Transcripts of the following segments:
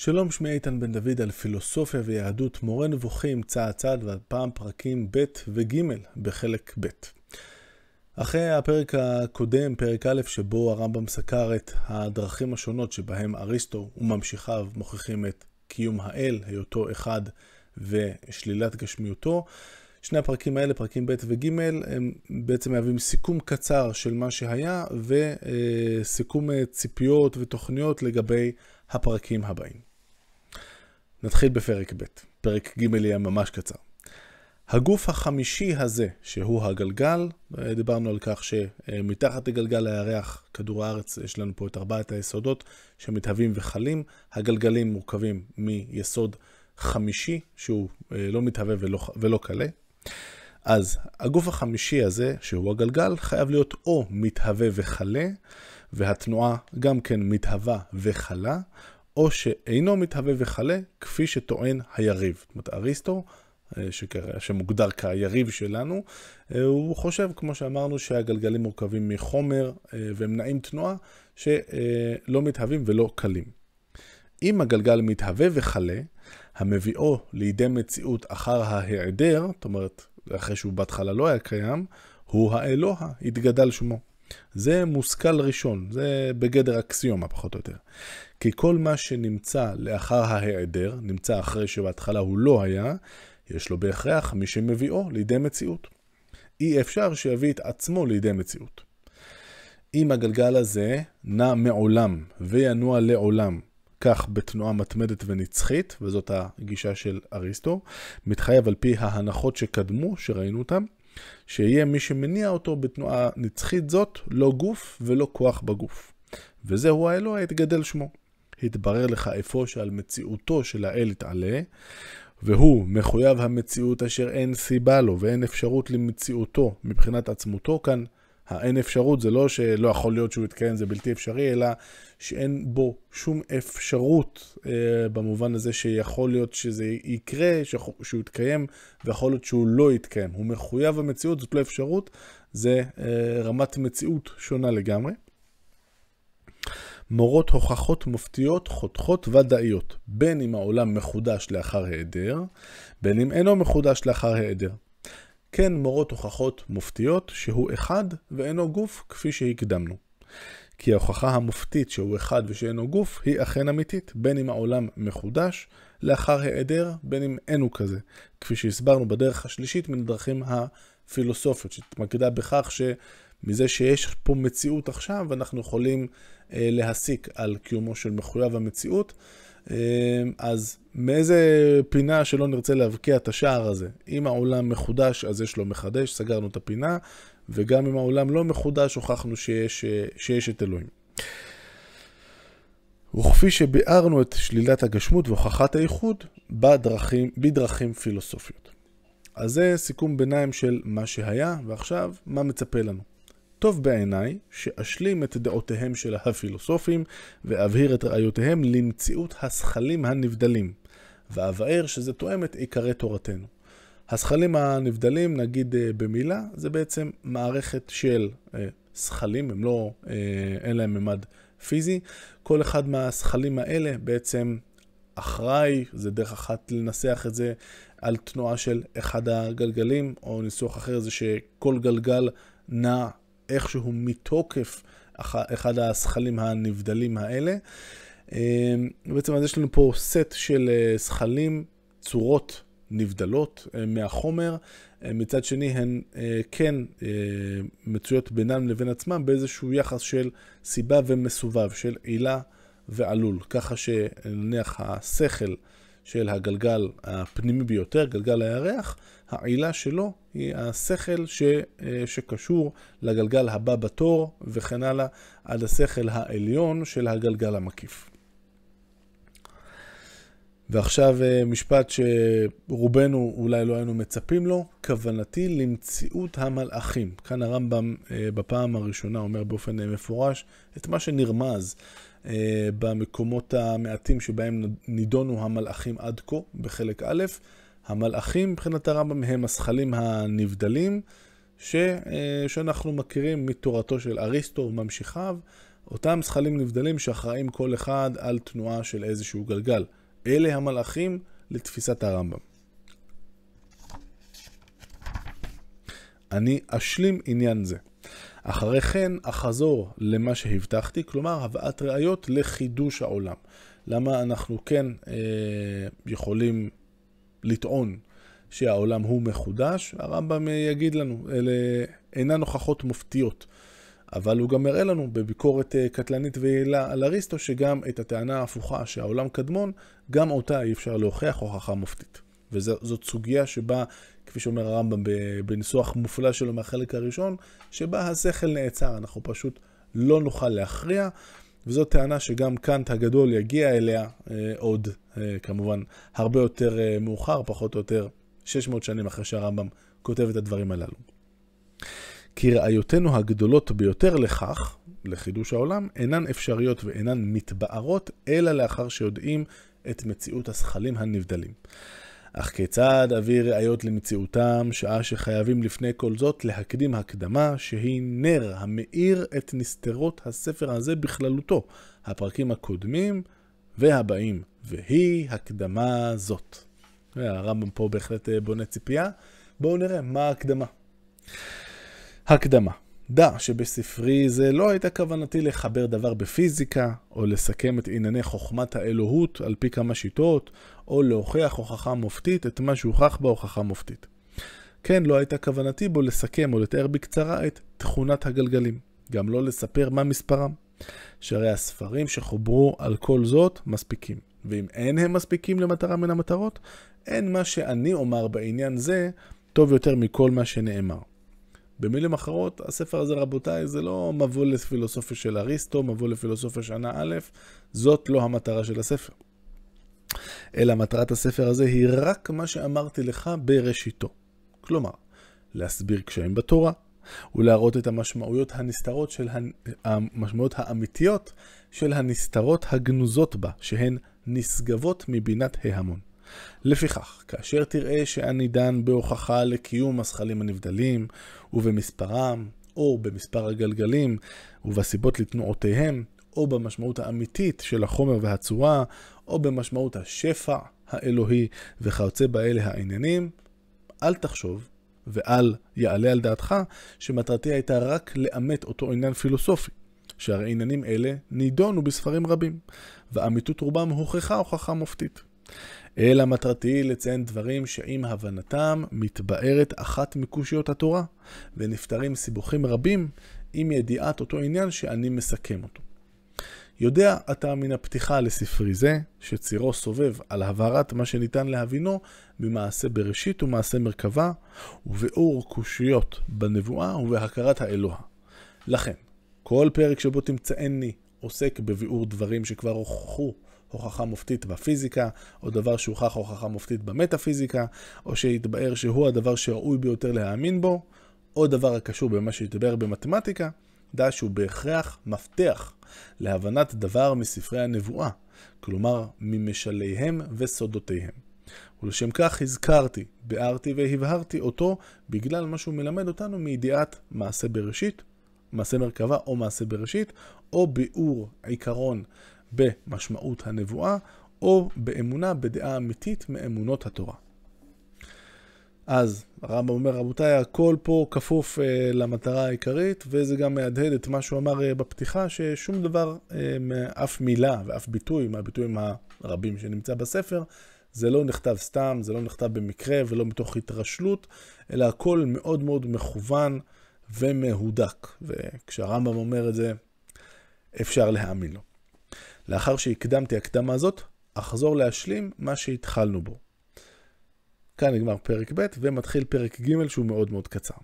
שלום, שמי איתן בן דוד על פילוסופיה ויהדות, מורה נבוכים צעד צעד, והפעם פרקים ב' וג' בחלק ב'. אחרי הפרק הקודם, פרק א', שבו הרמב"ם סקר את הדרכים השונות שבהם אריסטו וממשיכיו מוכיחים את קיום האל, היותו אחד ושלילת גשמיותו, שני הפרקים האלה, פרקים ב' וג', הם בעצם מהווים סיכום קצר של מה שהיה וסיכום ציפיות ותוכניות לגבי הפרקים הבאים. נתחיל בפרק ב', פרק ג' יהיה ממש קצר. הגוף החמישי הזה, שהוא הגלגל, דיברנו על כך שמתחת לגלגל הירח, כדור הארץ, יש לנו פה את ארבעת היסודות שמתהווים וחלים. הגלגלים מורכבים מיסוד חמישי, שהוא לא מתהווה ולא קלה. אז הגוף החמישי הזה, שהוא הגלגל, חייב להיות או מתהווה וחלה, והתנועה גם כן מתהווה וחלה, או שאינו מתהווה וחלה, כפי שטוען היריב. זאת אומרת, אריסטו, אה, שמוגדר כיריב שלנו, אה, הוא חושב, כמו שאמרנו, שהגלגלים מורכבים מחומר אה, והם נעים תנועה, שלא מתהווים ולא קלים. אם הגלגל מתהווה וחלה, המביאו לידי מציאות אחר ההיעדר, זאת אומרת, אחרי שהוא בהתחלה לא היה קיים, הוא האלוה, התגדל שמו. זה מושכל ראשון, זה בגדר אקסיומה פחות או יותר. כי כל מה שנמצא לאחר ההיעדר, נמצא אחרי שבהתחלה הוא לא היה, יש לו בהכרח מי שמביאו לידי מציאות. אי אפשר שיביא את עצמו לידי מציאות. אם הגלגל הזה נע מעולם וינוע לעולם, כך בתנועה מתמדת ונצחית, וזאת הגישה של אריסטו, מתחייב על פי ההנחות שקדמו, שראינו אותן, שיהיה מי שמניע אותו בתנועה נצחית זאת, לא גוף ולא כוח בגוף. וזהו האלוה, התגדל שמו. התברר לך אפוא שעל מציאותו של האל יתעלה, והוא מחויב המציאות אשר אין סיבה לו ואין אפשרות למציאותו מבחינת עצמותו כאן. האין אפשרות זה לא שלא יכול להיות שהוא יתקיים, זה בלתי אפשרי, אלא שאין בו שום אפשרות אה, במובן הזה שיכול להיות שזה יקרה, שהוא יתקיים, ויכול להיות שהוא לא יתקיים. הוא מחויב המציאות, זאת לא אפשרות, זה אה, רמת מציאות שונה לגמרי. מורות הוכחות מופתיות, חותכות ודאיות, בין אם העולם מחודש לאחר היעדר, בין אם אינו מחודש לאחר היעדר. כן מורות הוכחות מופתיות שהוא אחד ואינו גוף כפי שהקדמנו. כי ההוכחה המופתית שהוא אחד ושאינו גוף היא אכן אמיתית, בין אם העולם מחודש לאחר היעדר, בין אם אינו כזה. כפי שהסברנו בדרך השלישית מן הדרכים הפילוסופיות, שהתמקדה בכך שמזה שיש פה מציאות עכשיו, אנחנו יכולים אה, להסיק על קיומו של מחויב המציאות. אה, אז מאיזה פינה שלא נרצה להבקיע את השער הזה. אם העולם מחודש, אז יש לו מחדש, סגרנו את הפינה, וגם אם העולם לא מחודש, הוכחנו שיש, אה, שיש את אלוהים. וכפי שביארנו את שלילת הגשמות והוכחת הייחוד בדרכים, בדרכים פילוסופיות. אז זה סיכום ביניים של מה שהיה, ועכשיו, מה מצפה לנו. טוב בעיניי שאשלים את דעותיהם של הפילוסופים ואבהיר את ראיותיהם למציאות השכלים הנבדלים, ואבאר שזה תואם את עיקרי תורתנו. השכלים הנבדלים, נגיד אה, במילה, זה בעצם מערכת של שכלים, אה, הם לא, אה, אין להם ממד פיזי. כל אחד מהשכלים האלה בעצם אחראי, זה דרך אחת לנסח את זה, על תנועה של אחד הגלגלים, או ניסוח אחר זה שכל גלגל נע איכשהו מתוקף אחד השכלים הנבדלים האלה. אמ, בעצם אז יש לנו פה סט של שכלים, אה, צורות נבדלות אה, מהחומר. אה, מצד שני, הן כן מצויות בינן לבין עצמן באיזשהו יחס של סיבה ומסובב, של עילה ועלול. ככה שנניח השכל של הגלגל הפנימי ביותר, גלגל הירח, העילה שלו היא השכל ש, אה, שקשור לגלגל הבא בתור וכן הלאה, עד השכל העליון של הגלגל המקיף. ועכשיו אה, משפט שרובנו אולי לא היינו מצפים לו, כוונתי למציאות המלאכים. כאן הרמב"ם אה, בפעם הראשונה אומר באופן מפורש את מה שנרמז במקומות המעטים שבהם נידונו המלאכים עד כה, בחלק א', המלאכים מבחינת הרמב"ם הם השכלים הנבדלים ש, אה, שאנחנו מכירים מתורתו של אריסטו וממשיכיו, אותם זכלים נבדלים שאחראים כל אחד על תנועה של איזשהו גלגל. אלה המלאכים לתפיסת הרמב"ם. אני אשלים עניין זה. אחרי כן אחזור למה שהבטחתי, כלומר הבאת ראיות לחידוש העולם. למה אנחנו כן אה, יכולים לטעון שהעולם הוא מחודש? הרמב"ם יגיד לנו, אלה אינן הוכחות מופתיות. אבל הוא גם מראה לנו בביקורת אה, קטלנית ויעילה על אריסטו, שגם את הטענה ההפוכה שהעולם קדמון, גם אותה אי אפשר להוכיח הוכחה מופתית. וזאת סוגיה שבה, כפי שאומר הרמב"ם בניסוח מופלא שלו מהחלק הראשון, שבה השכל נעצר, אנחנו פשוט לא נוכל להכריע, וזאת טענה שגם קאנט הגדול יגיע אליה אה, עוד, אה, כמובן, הרבה יותר אה, מאוחר, פחות או יותר 600 שנים אחרי שהרמב"ם כותב את הדברים הללו. כי ראיותינו הגדולות ביותר לכך, לחידוש העולם, אינן אפשריות ואינן מתבארות, אלא לאחר שיודעים את מציאות הזכלים הנבדלים. אך כיצד אביא ראיות למציאותם, שעה שחייבים לפני כל זאת להקדים הקדמה, שהיא נר המאיר את נסתרות הספר הזה בכללותו, הפרקים הקודמים והבאים, והיא הקדמה זאת. הרמב"ם פה בהחלט אה, בונה ציפייה. בואו נראה מה ההקדמה. הקדמה דע שבספרי זה לא הייתה כוונתי לחבר דבר בפיזיקה, או לסכם את ענייני חוכמת האלוהות על פי כמה שיטות, או להוכיח הוכחה מופתית את מה שהוכח בהוכחה מופתית. כן, לא הייתה כוונתי בו לסכם או לתאר בקצרה את תכונת הגלגלים, גם לא לספר מה מספרם. שהרי הספרים שחוברו על כל זאת מספיקים, ואם אין הם מספיקים למטרה מן המטרות, אין מה שאני אומר בעניין זה טוב יותר מכל מה שנאמר. במילים אחרות, הספר הזה, רבותיי, זה לא מבוא לפילוסופיה של אריסטו, מבוא לפילוסופיה שנה א', זאת לא המטרה של הספר. אלא מטרת הספר הזה היא רק מה שאמרתי לך בראשיתו. כלומר, להסביר קשיים בתורה, ולהראות את המשמעויות הנסתרות של, המשמעויות האמיתיות של הנסתרות הגנוזות בה, שהן נשגבות מבינת ההמון. לפיכך, כאשר תראה שאני דן בהוכחה לקיום הזכלים הנבדלים, ובמספרם, או במספר הגלגלים, ובסיבות לתנועותיהם, או במשמעות האמיתית של החומר והצורה, או במשמעות השפע האלוהי וכיוצא באלה העניינים, אל תחשוב ואל יעלה על דעתך שמטרתי הייתה רק לאמת אותו עניין פילוסופי, שהרי עניינים אלה נידונו בספרים רבים, ואמיתות רובם הוכחה הוכחה מופתית. אלא מטרתי לציין דברים שעם הבנתם מתבארת אחת מקושיות התורה, ונפתרים סיבוכים רבים עם ידיעת אותו עניין שאני מסכם אותו. יודע אתה מן הפתיחה לספרי זה, שצירו סובב על הבהרת מה שניתן להבינו במעשה בראשית ומעשה מרכבה, וביאור קושיות בנבואה ובהכרת האלוה. לכן, כל פרק שבו תמצאני עוסק בביאור דברים שכבר הוכחו הוכחה מופתית בפיזיקה, או דבר שהוכח הוכחה מופתית במטאפיזיקה, או שהתבאר שהוא הדבר שראוי ביותר להאמין בו, או דבר הקשור במה שהתבאר במתמטיקה, דע שהוא בהכרח מפתח להבנת דבר מספרי הנבואה, כלומר ממשליהם וסודותיהם. ולשם כך הזכרתי, ביארתי והבהרתי אותו בגלל מה שהוא מלמד אותנו מידיעת מעשה בראשית, מעשה מרכבה או מעשה בראשית, או ביאור עיקרון במשמעות הנבואה, או באמונה בדעה אמיתית מאמונות התורה. אז הרמב"ם אומר, רבותיי, הכל פה כפוף uh, למטרה העיקרית, וזה גם מהדהד את מה שהוא אמר uh, בפתיחה, ששום דבר, uh, אף מילה ואף ביטוי מהביטויים הרבים שנמצא בספר, זה לא נכתב סתם, זה לא נכתב במקרה ולא מתוך התרשלות, אלא הכל מאוד מאוד מכוון ומהודק. וכשהרמב"ם אומר את זה, אפשר להאמין לו. לאחר שהקדמתי הקדמה הזאת, אחזור להשלים מה שהתחלנו בו. כאן נגמר פרק ב' ומתחיל פרק ג' שהוא מאוד מאוד קצר.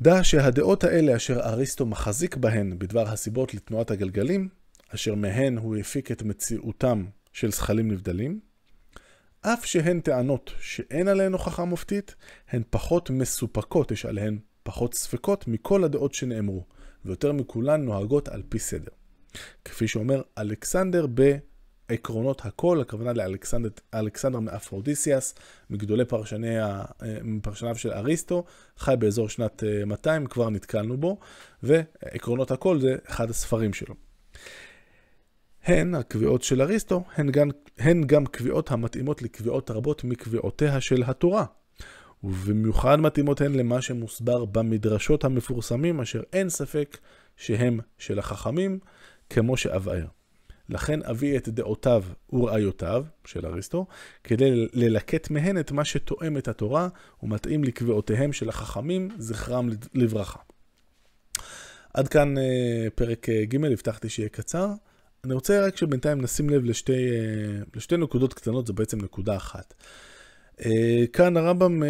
דע שהדעות האלה אשר אריסטו מחזיק בהן בדבר הסיבות לתנועת הגלגלים, אשר מהן הוא הפיק את מציאותם של זכלים נבדלים, אף שהן טענות שאין עליהן הוכחה מופתית, הן פחות מסופקות, יש עליהן פחות ספקות מכל הדעות שנאמרו, ויותר מכולן נוהגות על פי סדר. כפי שאומר אלכסנדר עקרונות הכל, הכוונה לאלכסנדר מאפרודיסיאס, מגדולי פרשני, פרשניו של אריסטו, חי באזור שנת 200, כבר נתקלנו בו, ועקרונות הכל זה אחד הספרים שלו. הן, הקביעות של אריסטו, הן גם, הן גם קביעות המתאימות לקביעות רבות מקביעותיה של התורה. ובמיוחד מתאימות הן למה שמוסבר במדרשות המפורסמים, אשר אין ספק שהם של החכמים, כמו שאבאר. לכן אביא את דעותיו וראיותיו של אריסטו, כדי ללקט מהן את מה שתואם את התורה ומתאים לקביעותיהם של החכמים, זכרם לברכה. עד כאן אה, פרק אה, ג', הבטחתי שיהיה קצר. אני רוצה רק שבינתיים נשים לב לשתי, אה, לשתי נקודות קטנות, זו בעצם נקודה אחת. כאן הרמב"ם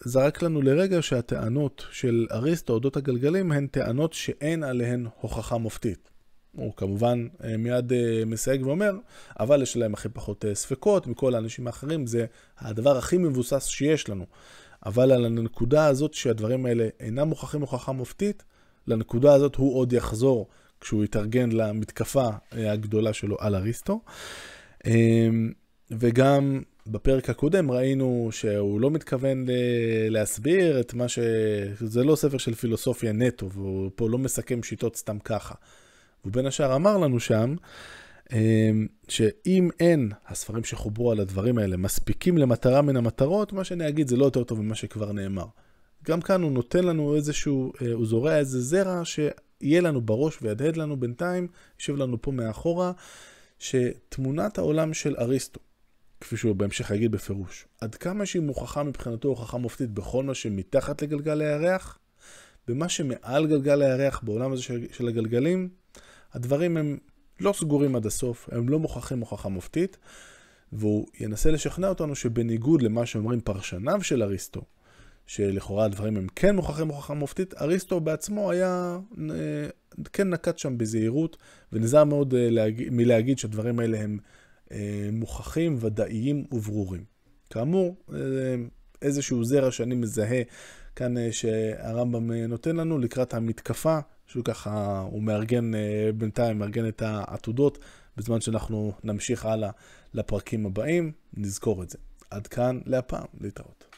זרק לנו לרגע שהטענות של אריסטו אודות הגלגלים הן טענות שאין עליהן הוכחה מופתית. הוא כמובן אה, מיד אה, מסייג ואומר, אבל יש להם הכי פחות אה, ספקות מכל האנשים האחרים, זה הדבר הכי מבוסס שיש לנו. אבל על הנקודה הזאת שהדברים האלה אינם מוכחים הוכחה מופתית, לנקודה הזאת הוא עוד יחזור כשהוא יתארגן למתקפה הגדולה שלו על אריסטו. וגם בפרק הקודם ראינו שהוא לא מתכוון להסביר את מה ש... זה לא ספר של פילוסופיה נטו, והוא פה לא מסכם שיטות סתם ככה. ובין השאר אמר לנו שם, אמ, שאם אין הספרים שחוברו על הדברים האלה מספיקים למטרה מן המטרות, מה שאני אגיד זה לא יותר טוב ממה שכבר נאמר. גם כאן הוא נותן לנו איזשהו, אה, הוא זורע איזה זרע שיהיה לנו בראש וידהד לנו בינתיים, יושב לנו פה מאחורה, שתמונת העולם של אריסטו, כפי שהוא בהמשך יגיד בפירוש, עד כמה שהיא מוכחה מבחינתו הוכחה מופתית בכל מה שמתחת לגלגל הירח, במה שמעל גלגל הירח בעולם הזה של הגלגלים, הדברים הם לא סגורים עד הסוף, הם לא מוכחים מוכחה מופתית, והוא ינסה לשכנע אותנו שבניגוד למה שאומרים פרשניו של אריסטו, שלכאורה הדברים הם כן מוכחים מוכחה מופתית, אריסטו בעצמו היה, אה, כן נקט שם בזהירות, ונזהר מאוד אה, מלהגיד שהדברים האלה הם אה, מוכחים, ודאיים וברורים. כאמור, איזשהו זרע שאני מזהה כאן שהרמב"ם נותן לנו לקראת המתקפה שהוא ככה, הוא מארגן אה, בינתיים, מארגן את העתודות, בזמן שאנחנו נמשיך הלאה לפרקים הבאים, נזכור את זה. עד כאן להפעם, להתראות.